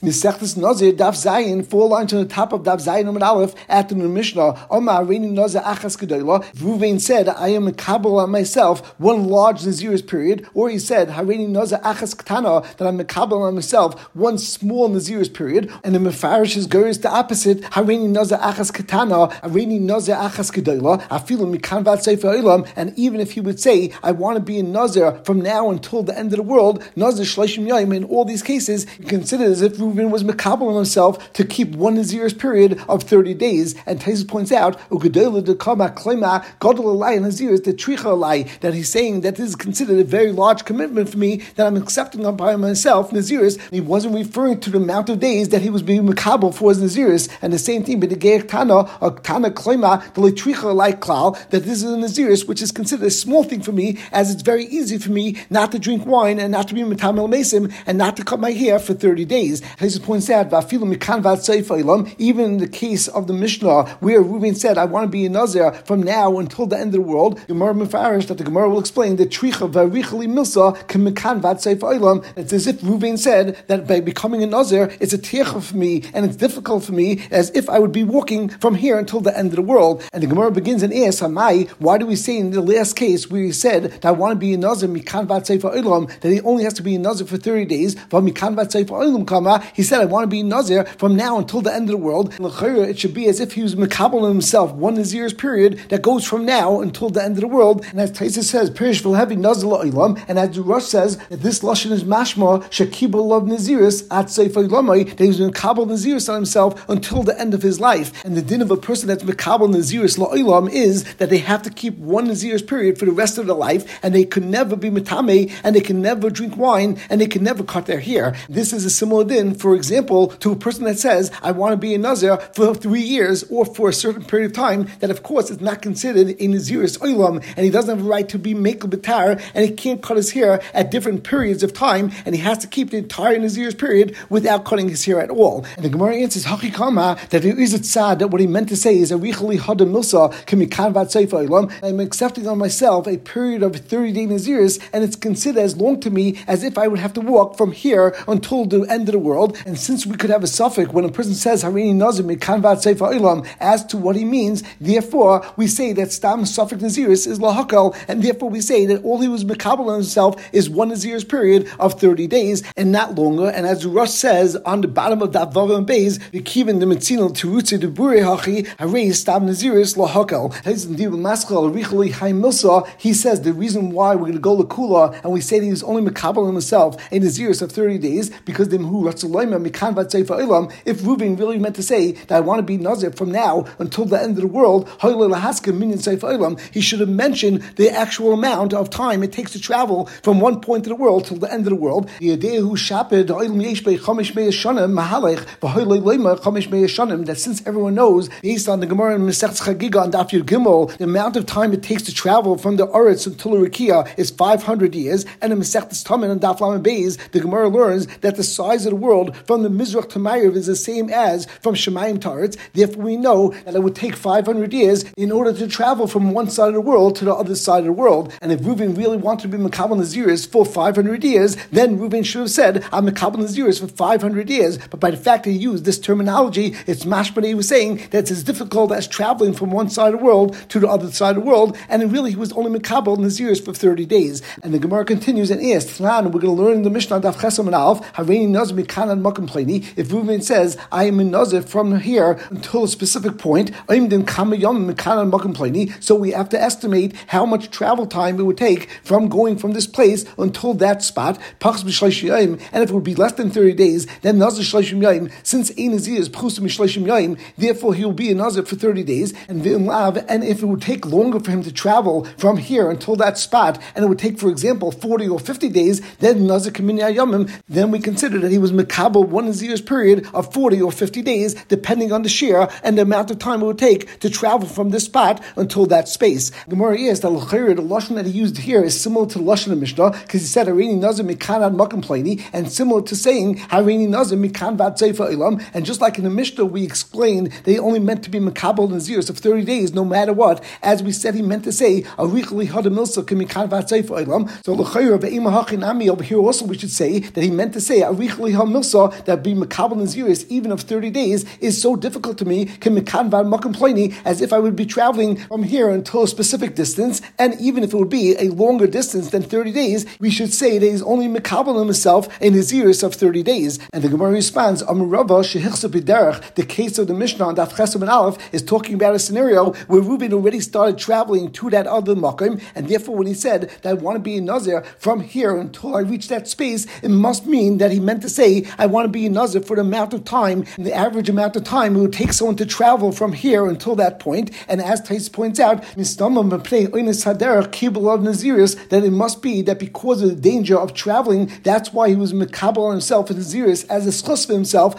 Misechtes Nazir, Daf Zayin, four lines on the top of Daf Zayin Amid Aleph, at the Mishnah, Omar Reini Nazir Achas Gedoyla, Ruvain said, I am a Kabbalah on myself, one large Nazir's period, or he said, Hareini Nazir Achas Ktana, that I'm a Kabbalah on myself, one small Nazir's period, and the Mefarish is goes the opposite, Hareini Nazir Achas Katana, Hareini Nazir Achas Gedoyla, Afilu Mikan Vat Sefer Olam, and even if he would say, I want to be a Nazir from now until the end of the world, Nazir Shleshim Yaim, in all these cases, you consider as if Reuven was makabel himself to keep one Nazir's period of 30 days. And Taisus points out, Ugadola de Kama Klema, Godalai and Nazir the Tricha that he's saying that this is considered a very large commitment for me that I'm accepting on by myself, Naziris. He wasn't referring to the amount of days that he was being makabel for his Naziris. And the same thing, but the Geir Tana, or Tana Klema, the Litricha like Klal, that this is a Naziris, which is considered a small thing for me, as it's very easy for me not to drink wine and not to be Matamel Mesim and not to cut my hair for 30 days. Taisus points out, even in the case of the Mishnah, where Reuven said, I want to be a Nazir from now until the end of the world, Gemara Mefarish, that the Gemara will explain that Tricha Varichali Milsa Kamikan Vatseif Olam. It's as if Reuven said that by becoming a Nazir, it's a tiecha for me and it's difficult for me as if I would be walking from here until the end of the world. And the Gemara begins and asks, Hamai, why do we say in the last case where he said that I want to be a Nazir, Mikan Vatseif Olam, that he only has to be a Nazir for 30 days, but Mikan Vatseif Kama, he said, I want to be Nazir from now until the end of the world. It should be as if he was Makabal himself, one Nazir's period that goes from now until the end of the world. And as Taisa says, Pirish will have Nazir Ilam, and as Rosh says, that this Lashon is Mashma, Shakibal of Naziris, at Sefer Lamai, that he was Makabal Naziris on himself until the end of his life. And the din of a person that's Makabal Naziris La'ilam is that they have to keep one Nazir's period for the rest of their life, and they could never be Matame, and they can never drink wine, and they can never cut their hair. This is a similar din, for example, to a person that says, I want to be a Nazir for three years or for a certain period of time, that of course is not considered a Nazir's Olam, and he doesn't have a right to be Mekel Batar, and he can't cut his hair at different periods of time, and he has to keep the entire Nazir's period without cutting his hair at all. And the Gemara answers, Hakikama, that there is a tzad, that what he meant to say is, Arichali Hada Milsa, Kamikan Vat Olam, I'm accepting on myself a period of 30 day Naziris, and it's considered as long to me as if I would have to walk from here until the end of the world, and since we could have a suffix when a person says Harini Nazir Mikanvat Sefer Olam as to what he means. Therefore, we say that Stam suffix Naziris is Lahakal, and therefore we say that all he was Makabal himself is one Nazir's period of 30 days and not longer. And as Rosh says on the bottom of that Vav and the Kivin the Metzinal Turutze de Bure Hachi, Harei Stam Naziris Lahakal. He says the reason why we're going to go Lakula and we say that he's only Makabal himself a Naziris of 30 days because the Mhu Mikan if Reuven really meant to say that I want to be Nazir from now until the end of the world, he should have mentioned the actual amount of time it takes to travel from one point of the world till the end of the world. That since everyone knows, based on the Gemara and Masech Chagiga and Daf Gimel, the amount of time it takes to travel from the Oretz until Rikia is 500 years, and in Masech Tamin and Daf Lamed Beis, the Gemara learns that the size of the world from the Mizrach to Ma'ariv is the same as from Shemayim to Taretz. Therefore, we know that it would take 500 years in order to travel from one side of the world to the other side of the world. And if Reuven really wanted to be Makabal Naziris for 500 years, then Reuven should have said, I'm Makabal Naziris for 500 years. But by the fact that he used this terminology, it's mashma he was saying that it's as difficult as traveling from one side of the world to the other side of the world. And really, he was only Makabal Naziris for 30 days. And the Gemara continues and asks, we're going to learn the Mishnah Daf Chesam and Alf, Hareini Naz Plani, if Reuven says, I am in Nazir from here until a specific point, so we have to estimate how much travel time it would take from going from this place until that spot. And if it would be less than 30 days, then Nazir Shlashim Yaim, since Ein Nazir is Pchusim Shlashim Yaim, therefore he will be a Nazir for 30 days. And and if it would take longer for him to travel from here until that spot, and it would take, for example, 40 or 50 days, then Nazir Kamini Yamim, then we consider that he was Makabal one Nazir's period of 40 or 50 days, depending on the shear and the amount of time it would take to travel from this spot until that space. The more is that the lashon that he used here is similar to the lashon of Mishnah because he said Harini Nazir Mikan Plani, and similar to saying Harini Nazir Mikan Vat Sefer Ilam. And just like in the Mishnah, we explained they only meant to be Makabal Nazirs of 30 days, no matter what. As we said, he meant to say Arichli Hadamilsa Mikan Vat Sefer Ilam. So the L'chayr Ve'ima Hachinami over here also we should say that he meant to say Arichli Hamilsa that be makabel naziris even of thirty days is so difficult to me. Can as if I would be traveling from here until a specific distance, and even if it would be a longer distance than thirty days, we should say that he's only makabel himself in a naziris of thirty days. And the Gemara responds, The case of the Mishnah on Daf Chesed and Aleph is talking about a scenario where Reuben already started traveling to that other makom, and therefore when he said that I want to be in Nazir from here until I reach that space, it must mean that he meant to say I want to be in Nazir for the amount of time, the average amount of time it would take someone to travel from here until that point. And as Tais points out, that it must be that because of the danger of traveling, that's why he was mekabel himself in Naziris as a schus for himself.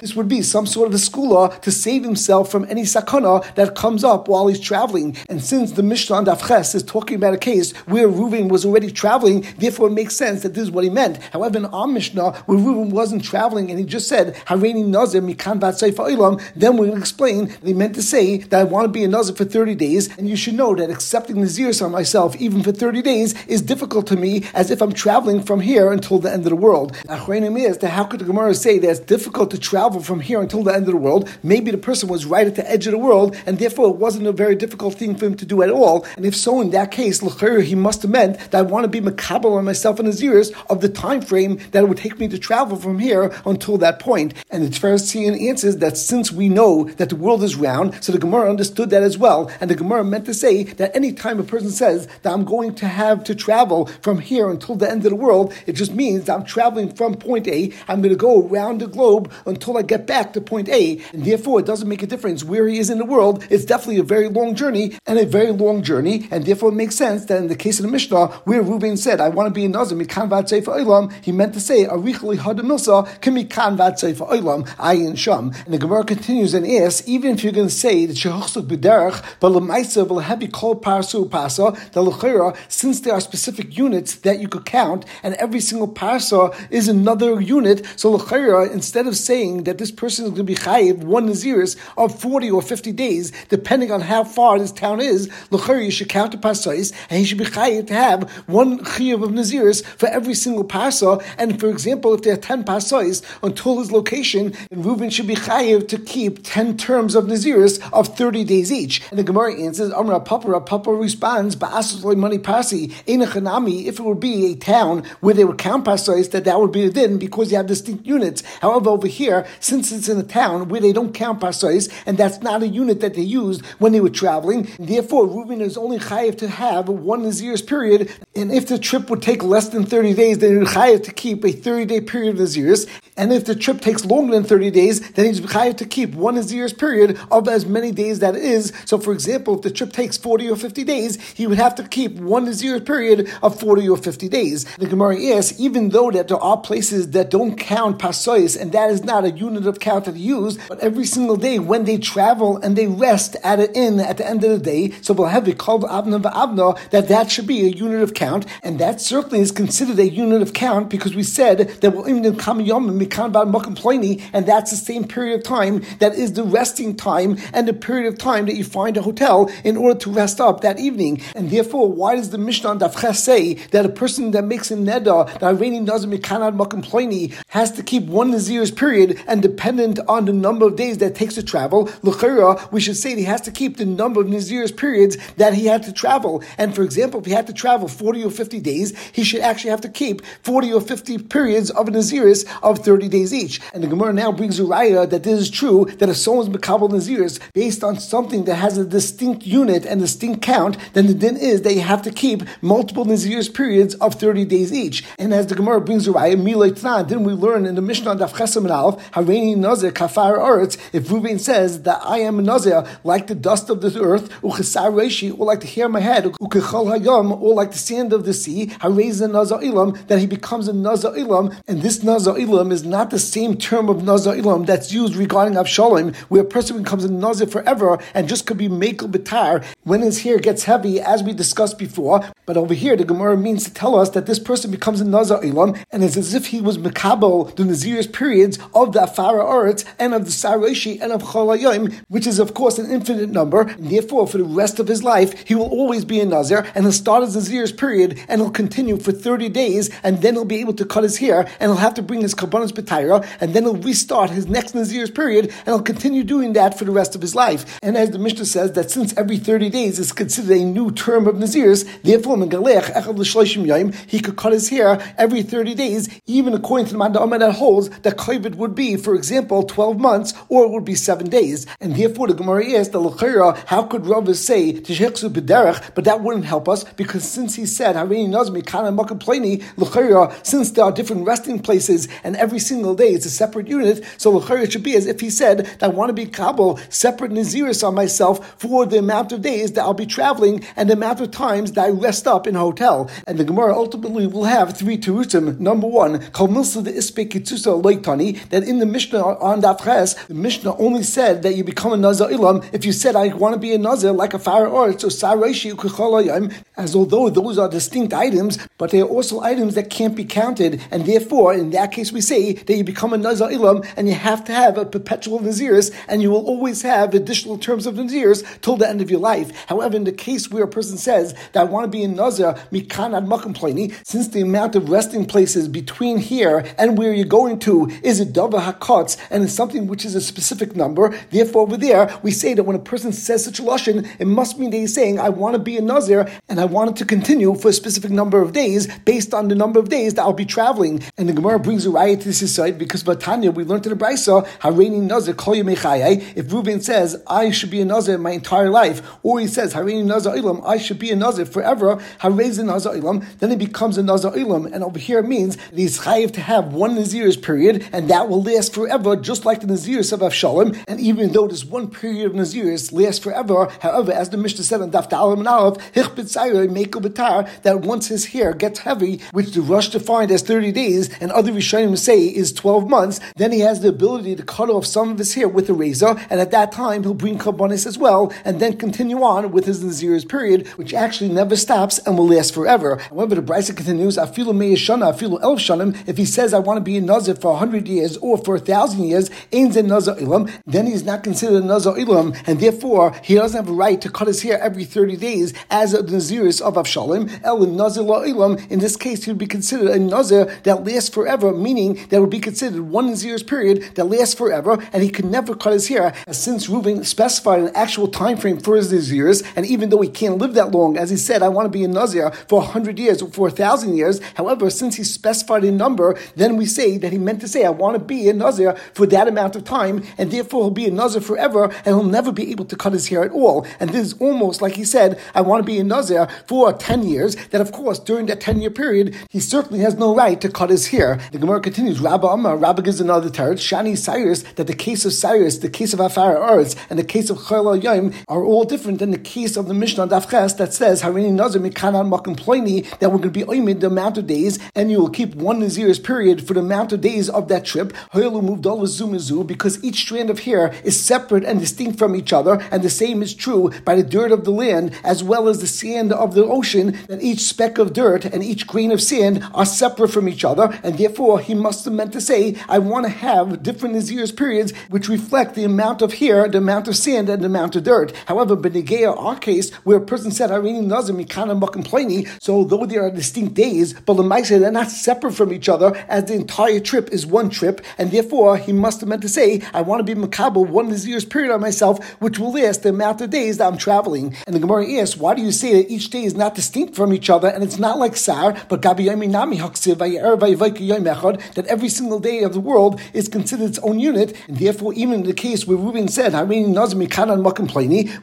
This would be some sort of a skula to save himself from any sakana that comes up while he's traveling. And since the Mishnah on Dafches is talking about a case where Reuven was already traveling, therefore it makes sense that this is what he meant. However, in our Mishnah, where Reuven wasn't traveling and he just said, Hareini Nazir mikan ilam, then to explain he meant to say that I want to be a Nazir for 30 days, and you should know that accepting the Naziris on myself, even for 30 days, is difficult to me as if I'm traveling from here until the end of the world. is that how could the Gemara say that it's difficult to travel from here until the end of the world? Maybe the person was right at the edge of the world, and therefore it wasn't a very difficult thing for him to do at all. And if so, in that case, he must have meant that I want to be makabel on myself and Naziris of the time frame that it would take me to travel from here until that point. And the Tferesian answers that since we know that the world is round, so the Gemara understood that as well. And the Gemara meant to say that any time a person says that I'm going to have to travel from here until the end of the world, it just means that I'm traveling from point A. I'm going to go around the globe until I get back to point A. And therefore, it doesn't make a difference where he is in the world. It's definitely a very long journey and a very long journey. And therefore, it makes sense that in the case of the Mishnah, where Reuben said, I want to be mikan oilam, he meant to say, arichli hadamilsa, kamikan vatsefa oilam, ayin sham. And the Gemara continues and asks, even if you're going to say that shehuchsuk b'derech, but lemaisa will have you call parsu pasa, the lechera, since there are specific units that you could count, and every single parsa is another unit, so lechera, instead of saying that this person is going to be chayiv one naziris of 40 or 50 days, depending on how far this town is, lechera, you should count the parsais, and he should be chayiv to have one chayiv of naziris for every single parsa, and for example, if there are 10 parsais until his location, then Reuben should be chayiv to keep 10 terms of naziris of 30 days each. And the Gemara answers, Amra Papa, Papa responds, Ba'asus money pasi, Einachanami, if it would be a town where they would count parsais, that that would be a din because you have distinct units. However, over here, since it's in a town where they don't count parsais, and that's not a unit that they used when they were traveling, therefore Reuben is only chayiv to have one nazir's period, and if the trip would take less than 30 days, then he's chayiv to keep a 30 day period of naziris, and if the trip takes longer than 30 days, then he's chayiv to keep one nazir's period of as many days that it is. So, for example, if the trip takes 40 or 50 days, he would have to keep one nazir's period of 40 or 50 days. The Gemara asks, even though that there are places that don't count pasois, and that is not a unit of count that used, but every single day when they travel and they rest at an inn at the end of the day, so we'll have it called Abna Va'abna, that that should be a unit of count, and that certainly is considered a unit of count because we said that we'll come yom and poiny, and that's the same period of time that is the resting time and the period of time that you find a hotel in order to rest up that evening. And therefore, why does the Mishnah on Dafcha say that a person that makes a neda, that raining doesn't mikanad makamplani, has to keep one Nazir's period and dependent on the number of days that takes to travel? L'chera, we should say that he has to keep the number of Nazir's periods that he had to travel. And for example, if he had to travel 40 or 50 days, he should actually have to keep 40 or 50 periods of Naziris of 30 days each. And the Gemara now brings Uriah that this is true, that if someone's Makabal Naziris based on something that has a distinct unit and distinct count, then the din is that you have to keep multiple Naziris periods of 30 days each. And as the Gemara brings Uriah, Milay Tnan, didn't we learn in the Mishnah on Daf Chesam and Alf, Hareini Nazir Kafar Eretz, if Ruvain says that I am a Nazir, like the dust of the earth, Uchesar Reishi, or like the hair of my head, Ukechol Hayam, or like the sand of the sea, Hareza Nazar Ilam, that he becomes a Nazar Ilam, and this Nazar Ilam is not the same term of Nazar Ilam that's used regarding Avshalom, where a person becomes a Nazir forever and just could be Mekel Betar when his hair gets heavy, as we discussed before. But over here, the Gemara means to tell us that this person becomes a Nazar Ilam, and it's as if he was Mekabel, the Nazir's periods of the Afara Oretz and of the Sareshi and of Cholayim, which is, of course, an infinite number, and therefore, for the rest of his life, he will always be a Nazir, and he'll start his Nazir's period period, and he'll continue for 30 days, and then he'll be able to cut his hair, and he'll have to bring his kabbanas b'tayra, and then he'll restart his next Nazir's period, and he'll continue doing that for the rest of his life. And as the Mishnah says, that since every 30 days is considered a new term of Nazir's, therefore, he could cut his hair every 30 days, even according to the Manda that holds that Kovid would be, for example, 12 months, or it would be 7 days. And therefore, the Gemara asked, the Lechira, how could Rav say, but that wouldn't help us, because since he said, since there are different resting places, and every single day it's a separate unit, so it should be as if he said that I want to be Kabul, separate Naziris on myself for the amount of days that I'll be traveling and the amount of times that I rest up in a hotel. And the Gemara ultimately will have three terutim. Number one, Khalsa the Ispekitusa Laytani, that in the Mishnah on Dafres, the Mishnah only said that you become a Nazar Ilam if you said, I want to be a Nazar like a fire or so as although those are distinct items, but they are also items that can't be counted, and therefore, in that case, we say that you become a Nazar Ilam and you have to have a perpetual Naziris, and you will always have additional terms of Naziris till the end of your life. However, in the case where a person says that I want to be a Nazar, Mikanad Makam since the amount of resting places between here and where you're going to is a Dava Hakotz, and it's something which is a specific number, therefore, over there, we say that when a person says such a Lashon, it must mean that he's saying, I want to be a Nazir, and I want it to continue for a specific number of days based on the number of days that I'll be traveling. And the Gemara brings a riot to this side because Batanya, we learned in the Brisa, Hareini Nazir Kol If Reuven says, I should be a Nazir my entire life, or he says, Hareini Nazir Ilam, I should be a Nazir forever, Harez Nazir Ilam, then it becomes a Nazir Ilam. And over here it means that he's chayiv to have one Nazir's period, and that will last forever, just like the Nazir's of Avshalom. And even though this one period of Nazir's lasts forever, however, as the Mishnah said in Daf Dalam and Aleph, that once his hair gets heavy, which the Rosh defined as 30 days, and other Rishonim say is 12 months, then he has the ability to cut off some of his hair with a razor, and at that time he'll bring Kabbanis as well, and then continue on with his Nazir's period, which actually never stops and will last forever. However, the Brisa continues, Afilu Me'eshana, Afilu Elf Shanim, if he says, I want to be a Nazir for 100 years or for 1,000 years, Ein Nazir Ilam, then he's not considered a Nazir Ilam, and therefore he doesn't have a right to cut his hair every 30 days as a Naziris of Avshalom. El Nazir La'ilam, in this case, he would be considered a Nazir that lasts forever, meaning that would be considered one Nazir's period that lasts forever, and he could never cut his hair. Since Reuven specified an actual time frame for his Nazirs, and even though he can't live that long, as he said, I want to be a Nazir for 100 years or for 1,000 years, however, since he specified a number, then we say that he meant to say, I want to be a Nazir for that amount of time, and therefore he'll be a Nazir forever, and he'll never be able to cut his hair at all. And this is almost like he said, I want to be a Nazir for 10 years, that of course, during that 10 year period, he certainly has no right to cut his hair. The Gemara continues, Rabba Amma, Rabba gives another teretz, Shani Cyrus, that the case of Cyrus, the case of Afar Eretz, and the case of Chayla Yom are all different than the case of the Mishnah Dafches that says, Harini Nazir Mikanan Makim Ploini, that we're going to be oimid the amount of days, and you will keep one Nazir's period for the amount of days of that trip. Hoyelu moved all because each strand of hair is separate and distinct from each other, and the same is true by the dirt of the land as well as the sand of the ocean, that each speck of dirt and each grain of sand are separate from each other, and therefore he must have meant to say, I want to have different Nazir's periods which reflect the amount of hair, the amount of sand, and the amount of dirt. However, Benegea, our case, where a person said, Harini Nazir Mikana Makamplani, so though there are distinct days, but the Maisa, they're not separate from each other, as the entire trip is one trip, and therefore he must have meant to say, I want to be Makabal one Nazir's period on myself, which will last the amount of days that I'm traveling. And the Gemara asks, why do you say that each day is not distinct from each other, and it's not like Sar, but Gabi Yomi Nami er that every single day of the world is considered its own unit, and therefore, even in the case where Reuben said,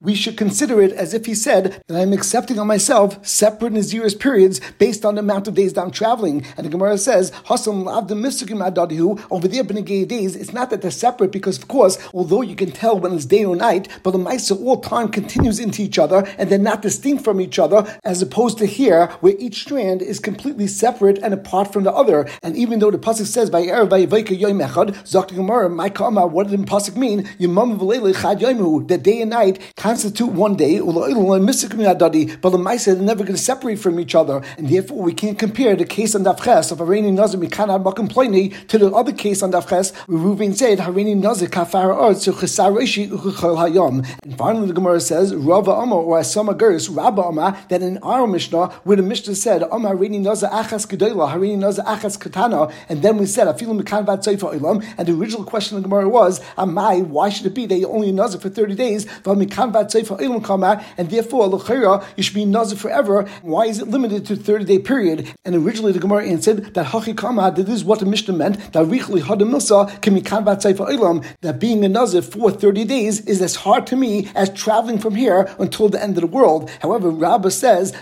we should consider it as if he said that I'm accepting on myself separate Nazir's periods based on the amount of days that I'm traveling. And the Gemara says, over there, Benegay days, it's not that they're separate because, of course, although you can tell when it's day or night, but the Maisa all time continues into each other and they're not distinct from each other, as opposed to here, where each strand is completely separate and apart from the other. And even though the pasuk says by Erev Vayivayka Yom Echad, Zakti Gemara, my Kama, what did the pasuk mean? Yomam v'leile chad yomu, that day and night constitute one day. But the Maisa are never going to separate from each other, and therefore we can't compare the case on Dafches of Hareni Nazir Mikanad Makim Ploini to the other case on Dafches where Reuven said Hareni Nazir Kafar Ard to Chesareshi Uchechol Hayom. And finally, the Gemara says Rava Amar or Asama Gerus Rabba Amar that in our Mishnah Mishnah where the Mishnah said, Amar Harini Naza Achas Gedola, Harini Naza Achas Katana, and then we said, Afilim Mekan Vat Ilam, and the original question of the Gemara was, Amai, why should it be that you only Nazir for 30 days, Mekan Vat Ilam Kama, and therefore, Lechera, you should be Nazir forever. Why is it limited to 30 day period? And originally the Gemara answered that Hachi Kama, this is what the Mishnah meant, that Richli Hadam Milsa, Kemikan Vat Ilam, that being a Nazir for 30 days is as hard to me as traveling from here until the end of the world. However, Rabbah says,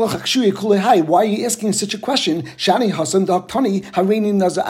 why are you asking such a question? Shani Hasan Daktani Harini Naza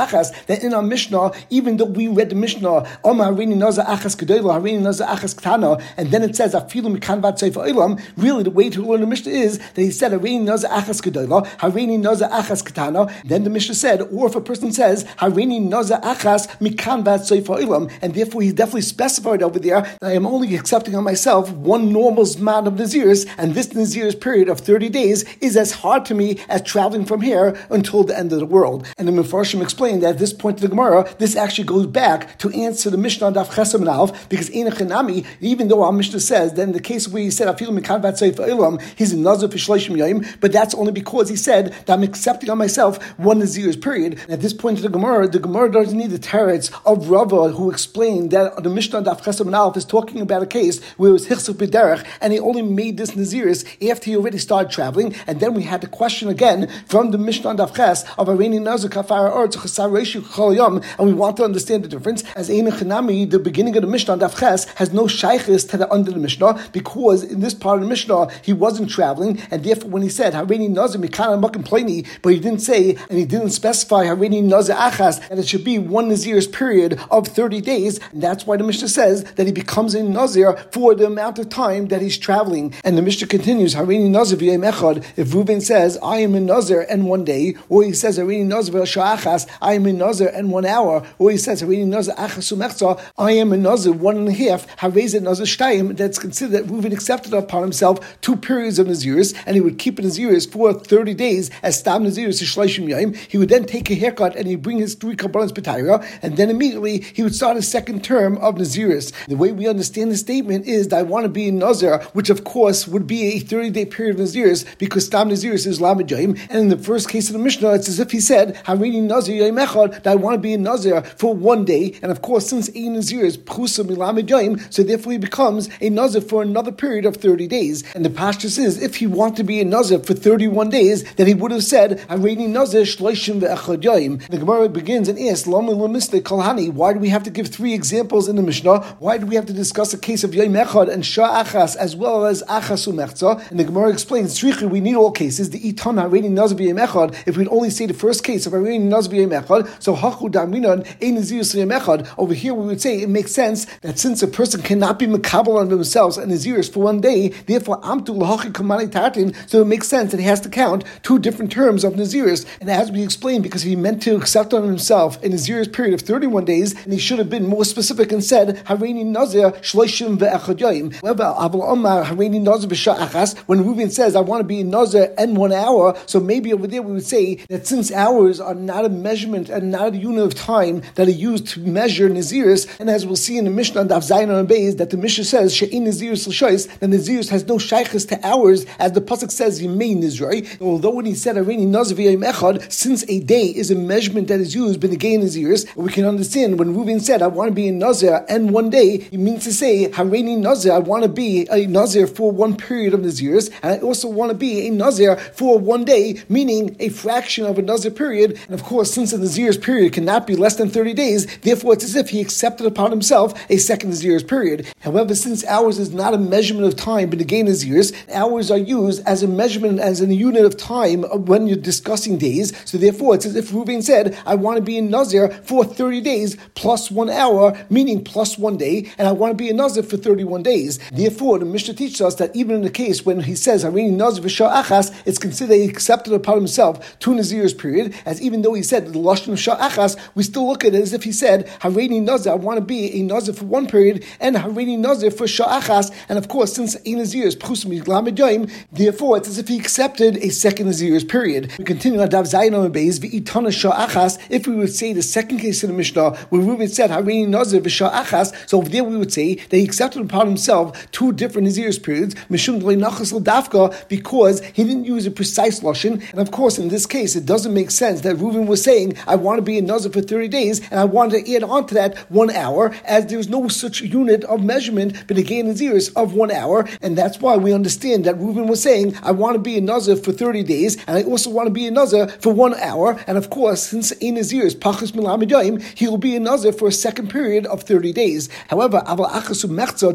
that in our Mishnah, even though we read the Mishnah, Oma Harini Naza Achas Gedela, Harini Naza Ktana, and then it says Afilu Mikan Vat Ilam, really the way to learn the Mishnah is that he said Harini Naza Achas Gedela, Harini Naza Ktana, then the Mishnah said, or if a person says Harini Naza Achas Mikan Vat Ilam, and therefore he definitely specified over there that I am only accepting on myself one normal Zman of Naziris, and this Nazir's period of 30 days is as hard to me as traveling from here until the end of the world. And the Mefarshim explained that at this point of the Gemara, this actually goes back to answer the Mishnah Daf Chesam Alf, because Enochanami, even though our Mishnah says that in the case where he said, Afilu Mekanvat Seif Ilam, he's in Nazir Fishleishim Yaim, but that's only because he said that I'm accepting on myself one Nazir's period. And at this point of the Gemara, the Gemara doesn't need the teretz of Rava who explained that the Mishnah Daf Chesam Alf is talking about a case where it was Hichsuk B'derech, and he only made this Naziris after he already started traveling, and then we had the question again from the Mishnah Daf Ches of Areni Nazir Kafara Or to Chol Yom, and we want to understand the difference. As Ein Chanami, the beginning of the Mishnah Daf Ches has no shaykhis to the under the Mishnah because in this part of the Mishnah he wasn't traveling, and therefore when he said Hareni Nazir Mikana Makim Pliny, but he didn't say and he didn't specify Hareni Nazir Achas that it should be one Nazir's period of thirty days, and that's why the Mishnah says that he becomes a Nazir for the amount of time that he's traveling, and the Mishnah continues Harini Nazir Echad. If Reuven says, I am in Nazir and one day, or he says, Harini Nazir Sha'achas, I am in Nazir and one hour, or he says, Harini Nazir Achas I am in Nazir one and a half, Harezet Nazir Shtayim, that's considered that Reuven accepted upon himself two periods of Naziris, and he would keep Naziris for 30 days as Stam Naziris Shleishim Yaim. He would then take a haircut and he'd bring his three Kabbalahs B'tayra, and then immediately he would start a second term of Naziris. The way we understand the statement is that I want to be in Nazir, which of course would be a 30 day period of Naziris because Naziris is. And in the first case of the Mishnah, it's as if he said, Nazir that I want to be in Nazir for one day. And of course, since a Nazir is Yaim, so therefore he becomes a Nazir for another period of 30 days. And the Pashtus is, if he wanted to be a Nazir for 31 days, then he would have said, Harini Nazir Shloishim Ve'echad. The Gemara begins and asks, Lama Kalhani, why do we have to give three examples in the Mishnah? Why do we have to discuss a case of Yaim Echad and Shah Achas as well as Achas Umechza? And the Gemara explains, Tzricha, we need all cases. The Itan Hareini Nazbi Echad, if we'd only say the first case of Hareini Nazbi Echad, so Hachu Daminan Ein Nazirus Echad, over here we would say it makes sense that since a person cannot be Makabal on themselves and Naziris for one day, therefore Amtu Lahachi Kamani Tartin, so it makes sense that he has to count two different terms of Naziris. And as we explained, because he meant to accept on himself in a Naziris period of 31 days, and he should have been more specific and said, Hareini Nazir Shloishim Ve'echad Yoim. However, Aval Omar Hareini Nazir V'Sha'achas, when Reuven says, I want to be in Nazir and one hour, so maybe over there we would say that since hours are not a measurement and not a unit of time that are used to measure Naziris, and as we'll see in the Mishnah Daf Zayin and Beis, that the Mishnah says, She'in Naziris L'shois, that Naziris has no shaykhs to hours, as the Pasuk says, Yimei Nizrei, although when he said, Arini Nazir Echad, since a day is a measurement that is used, B'negei Naziris, we can understand when Reuven said, I want to be in Nazir and one day, he means to say, Hareini Nazir, I want to be a Nazir for one period of Naziris, and I also want to be a Nazir for one day, meaning a fraction of a Nazir period. And of course, since a Nazir's period cannot be less than 30 days, therefore it's as if he accepted upon himself a second Nazir's period. However, since hours is not a measurement of time, but again Nazirs, hours are used as a measurement, as a unit of time when you're discussing days. So therefore, it's as if Reuven said, I want to be in Nazir for 30 days plus one hour, meaning plus one day, and I want to be in Nazir for 31 days. Therefore, the Mishnah teaches us that even in the case when he says Harini Nazir Achas, it's considered he accepted upon himself two Nazir's period, as even though he said the Lashon of Achas, we still look at it as if he said Harini Nazir, I want to be a Nazir for one period, and Harini Nazir for Achas, and of course, since a Nazir is Pchusim Yom, therefore it's as if he accepted a second Nazir's period. We continue on Dav Zayin on Beis V'itana Achas. If we would say the second case in the Mishnah where Reuven said Harini Nazir Achas, so over there we would say that he accepted upon himself two different Nazir's periods, Mishum Dafka, because because he didn't use a precise lashon, and of course, in this case, it doesn't make sense that Reuven was saying, "I want to be a nazir for thirty days," and I want to add on to that one hour, as there's no such unit of measurement, but again, ears of one hour, and that's why we understand that Reuven was saying, "I want to be a nazir for thirty days, and I also want to be a nazir for one hour," and of course, since in his ears pachas milamidayim, he will be a nazir for a second period of thirty days. However, aval achasu mechza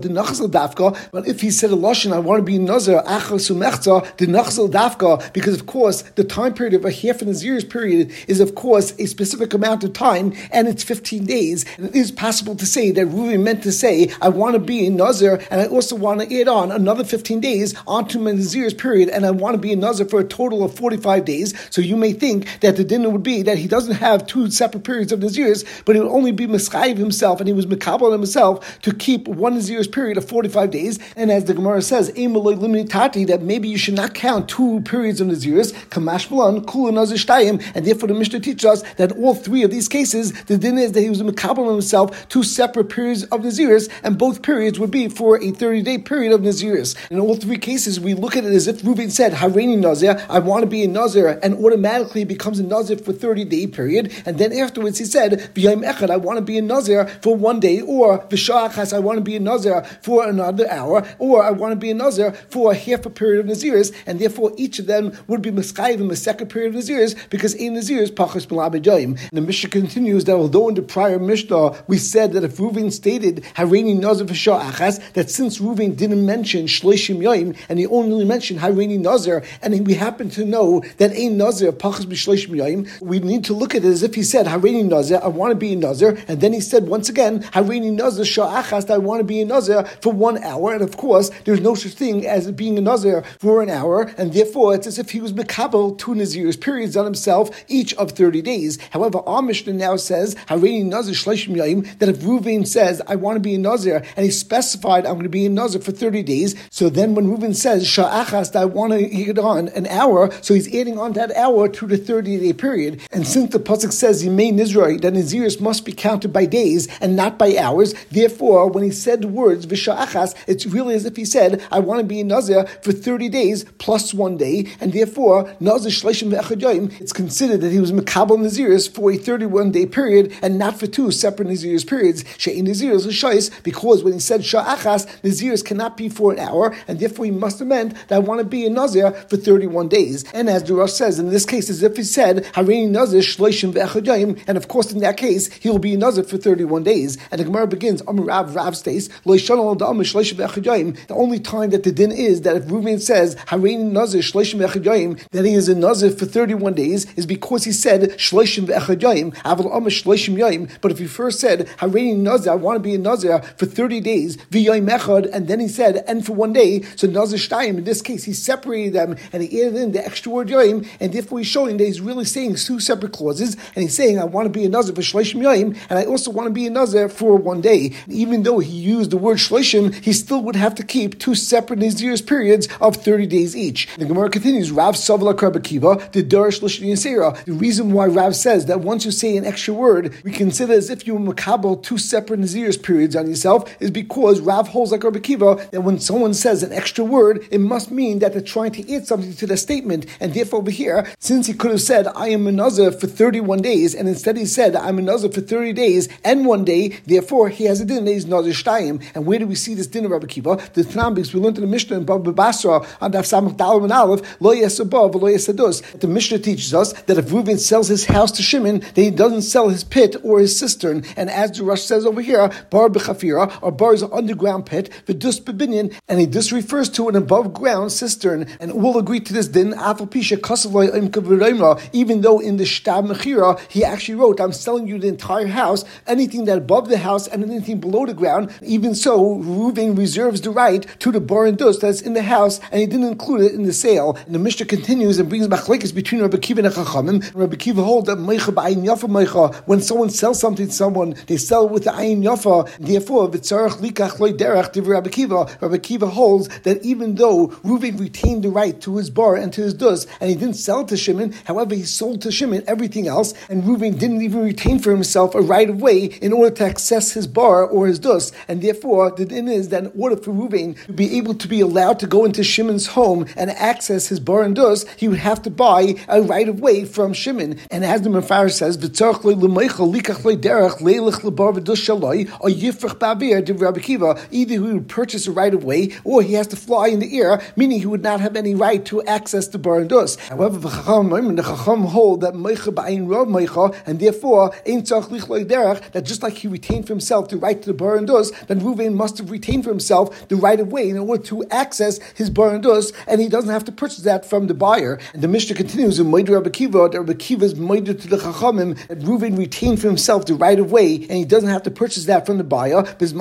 dafka, but if he said a lashon, "I want to be a nazir achasu mechza the nachzel dafka," because of course the time period of a half an years period is of course a specific amount of time, and it's fifteen days. And it is possible to say that Reuven meant to say, "I want to be a nazir, and I also want to add on another fifteen days onto my nazir's period, and I want to be a nazir for a total of forty-five days." So you may think that the dinner would be that he doesn't have two separate periods of nazirs, but it would only be mischayiv himself, and he was mikabel himself to keep one nazir's period of forty-five days. And as the Gemara says, that maybe you should not count two periods of nazirs, kamash kula nazir shtayim, and therefore the Mishnah teaches us that all three of these cases, the din is that he was mikabel himself two separate periods of nazirs, and both periods would be for a 30 day period of naziris. In all three cases, we look at it as if Reuven said, Hareini Nazir, I want to be a Nazir, and automatically becomes a Nazir for 30 day period, and then afterwards he said, V'yayim Echad, I want to be a Nazir for one day, or V'sha'achas, I want to be a Nazir for another hour, or I want to be a Nazir for half a period of Naziris, and therefore each of them would be Miskayiv in the second period of Naziris, because in Naziris, Pachas Malabedayim. The Mishnah continues that although in the prior Mishnah we said that if Reuven stated Hareini Nazir V'sha'achas, that since Reuven didn't mention Shloishim Yoim, and he only mentioned Hareini Nazir, and we happen to know that a Nazir Pachas B'Shloishim Yoim, we need to look at it as if he said Hareini Nazir, I want to be a Nazir, and then he said once again Hareini Nazir Sha'achas, I want to be a Nazir for one hour, and of course there's no such thing as being a Nazir for an hour, and therefore it's as if he was Mekabel two Nazirs periods on himself, each of 30 days. However, our Mishnah now says that if Reuven says I want to be a Nazir, and he specified I'm going to be a Nazir for 30 days. So then when Reuven says, Sha'achas, I want to get on an hour, so he's adding on that hour to the 30 day period. And since the Pasuk says, Yimei Nizroi, that Naziris must be counted by days and not by hours, therefore, when he said the words, Visha'achas, it's really as if he said, I want to be a Nazir for 30 days plus one day, and therefore, it's considered that he was Makabal Naziris for a 31 day period and not for two separate Naziris periods. She'in Naziris Shais, because when he said Sha'achas, Naziris cannot be for an hour, and therefore he must have meant that I want to be a Nazir for 31 days. And as the says, in this case, as if he said, Harini Nazir Shloishim Ve'echadayim, and of course in that case, he will be a Nazir for 31 days. And the Gemara begins, Amr Rav, Rav states, the only time that the din is that if Reuven says, Nazir Ve'echadayim, that he is a Nazir for 31 days, is because he said, Aval Amr Shloishim Yayim, but if he first said, Harini Nazir, I want to be a Nazir for 30 days, V'yayim Echad, and then he said, and for one day, so Nazir Shtayim, in this case, he separated them and he added in the extra word Yoim, and therefore he's showing that he's really saying two separate clauses, and he's saying, I want to be a Nazir for Shloshim Yoim, and I also want to be a Nazir for one day. Even though he used the word Shloshim, he still would have to keep two separate Nazir's periods of 30 days each. The Gemara continues, Rav Savla Karbakiva, the Darish Lishni The reason why Rav says that once you say an extra word, we consider as if you makabel two separate Nazir's periods on yourself, is because Rav holds like Rabbi Kiva that when someone says an extra word, it must mean that they're trying to add something to the statement. And therefore, over here, since he could have said, I am a Nazir for 31 days, and instead he said, I'm a Nazir for 30 days and one day, therefore he has a din that he's Nazir Shtayim. And where do we see this din of Rabbi Kiva? The Tanam, because we learned in the Mishnah in Baba Basra on Daf Samach Dalam and Aleph. The Mishnah teaches us that if Reuven sells his house to Shimon, then he doesn't sell his pit or his cistern. And as the Rosh says over here, Bar Bechafira, or Bar is an underground pit, Vidus Bebinyan, and he this refers to an above ground cistern. And we'll agree to this din, even though in the Shtab Mechira, he actually wrote, I'm selling you the entire house, anything that above the house and anything below the ground. Even so, Reuven reserves the right to the bar and dust that's in the house, and he didn't include it in the sale. And the Mishnah continues and brings machlekes between Rabbi Kiva and Chachamim. Rabbi Kiva holds that meicha b'ayin yafa meicha. When someone sells something to someone, they sell it with the ayin yafa. Therefore, v'tzarach likach loy derech Rabbi Kiva. Rabbi Kiva holds that even though Reuven retained the right to his bar and to his dus, and he didn't sell to Shimon, however, he sold to Shimon everything else, and Reuven didn't even retain for himself a right of way in order to access his bar or his dus, and therefore the din is that in order for Reuven to be able to be allowed to go into Shimon's home and access his bar and dus, he would have to buy a right of way from Shimon. And as the Mephar says, either he would purchase a right of way or he has to fly in the air, meaning he would not have any right to access the bar and dus. However, the Chacham hold that and therefore that just like he retained for himself the right to the bar and dus, then Ruvain must have retained for himself the right of way in order to access his bar and dus, and he doesn't have to purchase that from the buyer. And the Mishnah continues in Moed Rabbi Kiva, Rabbi Kiva is Moed to the Chachamim, that Ruvain retained for himself the right of way, and he doesn't have to purchase that from the buyer. If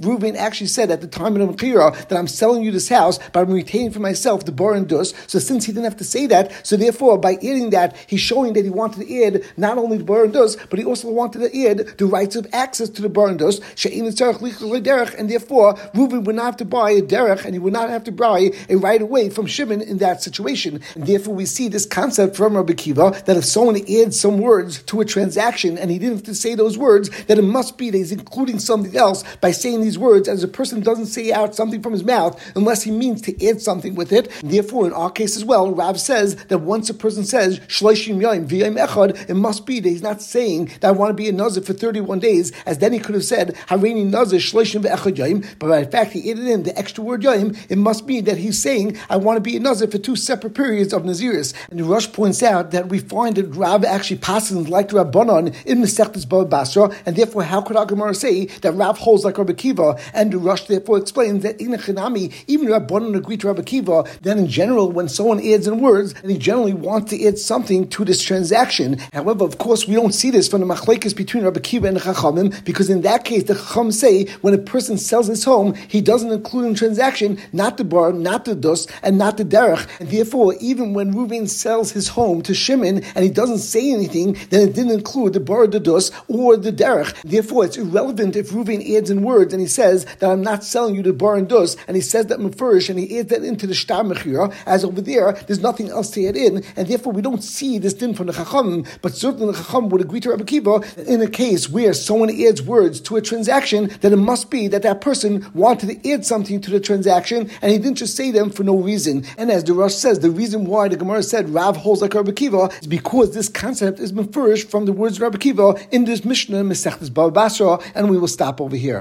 Ruvain actually said at the time of Mechira that I'm selling you this house, but I'm retaining for myself the bar and dus, so since he didn't have to say that, so therefore by adding that, he's showing that he wanted to add not only the bar and dus, but he also wanted to add the rights of access to the bar and dus, and therefore Reuben would not have to buy a derech, and he would not have to a right away from Shimon in that situation. And therefore, we see this concept from Rabbi Kiva that if someone adds some words to a transaction and he didn't have to say those words, that it must be that he's including something else by saying these words, as a person doesn't say out something from his mouth unless he means to add something with it. And therefore, in our case as well, Rav says that once a person says Shloishim Yaim V'Yam Echad, it must be that he's not saying that I want to be a nazir for 31 days, as then he could have said Harini Nazir Shloishim V'Echad but in fact he added in the extra word Yaim, it must be that he's saying I want to be a nazir for two separate periods of Naziris. And Rosh points out that we find that Rav actually passes like Rabbanon in the Sechtes Basra, and therefore how could our Gemara say that Rav holds like Rabbi Kiva? And Rosh therefore explains that in the Chinami, even Rabbanon agree to Rabbi Kiva, then in general, when someone adds in words, he generally wants to add something to this transaction. However, of course, we don't see this from the machlekes between Rabbi Kiva and Chachamim, because in that case, the Chacham say when a person sells his home, he doesn't include in transaction not the bar, not the dus, and not the derech. And therefore, even when Reuven sells his home to Shimon and he doesn't say anything, then it didn't include the bar, the dus, or the derech. Therefore, it's irrelevant if Reuven adds in words and he says that I'm not selling you the bar and dus, and he says that mefurish and he adds that into the shtar mechira, as over there, there's nothing else to add in, and therefore we don't see this din from the chacham. But certainly the chacham would agree to Rabbi Kiva in a case where someone adds words to a transaction, that it must be that that person wanted to add something to the transaction, and he didn't just say them for no reason. And as the Rosh says, the reason why the Gemara said Rav holds like Rabbi Kiva is because this concept is been from the words of Rabbi Kiva in this Mishnah, Mesechtes Baba Basra, and we will stop over here.